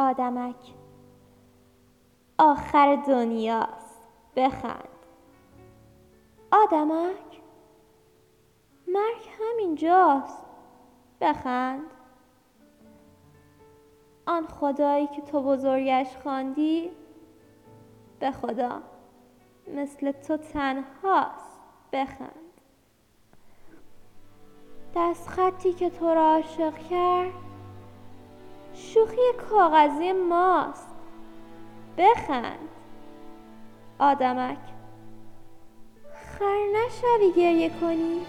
آدمک. آخر دنیاست. بخند. آدمک مرگ همینجاست. بخند. آن خدایی که تو بزرگش خواندی به خدا مثل تو تنهاست. بخند. دست خطی که تو را عاشق کرد شوخی کاغذی ماست. بخند. آدمک. خر نشوی گریه کنی.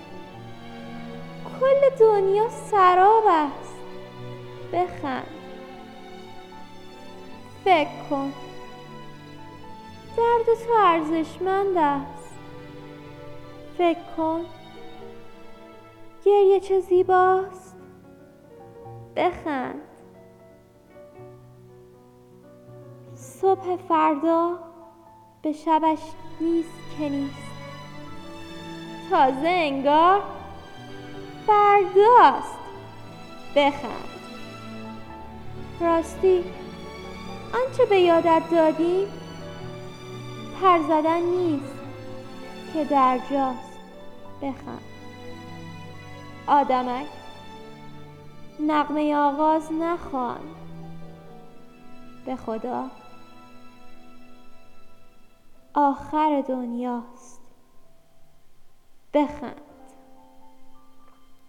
کل دنیا سراب است. بخند. فکر کن. درد تو ارزشمند است. فکر کن. گریه چه زیباست. بخند. صبح فردا به شبش نیست که نیست. تازه انگار فرداست. بخند. راستی آنچه به یادت دادیم پر زدن نیست که در جاست. بخند. آدمک نغمه آغاز نخوان. به خدا. آخر دنیاست. بخند.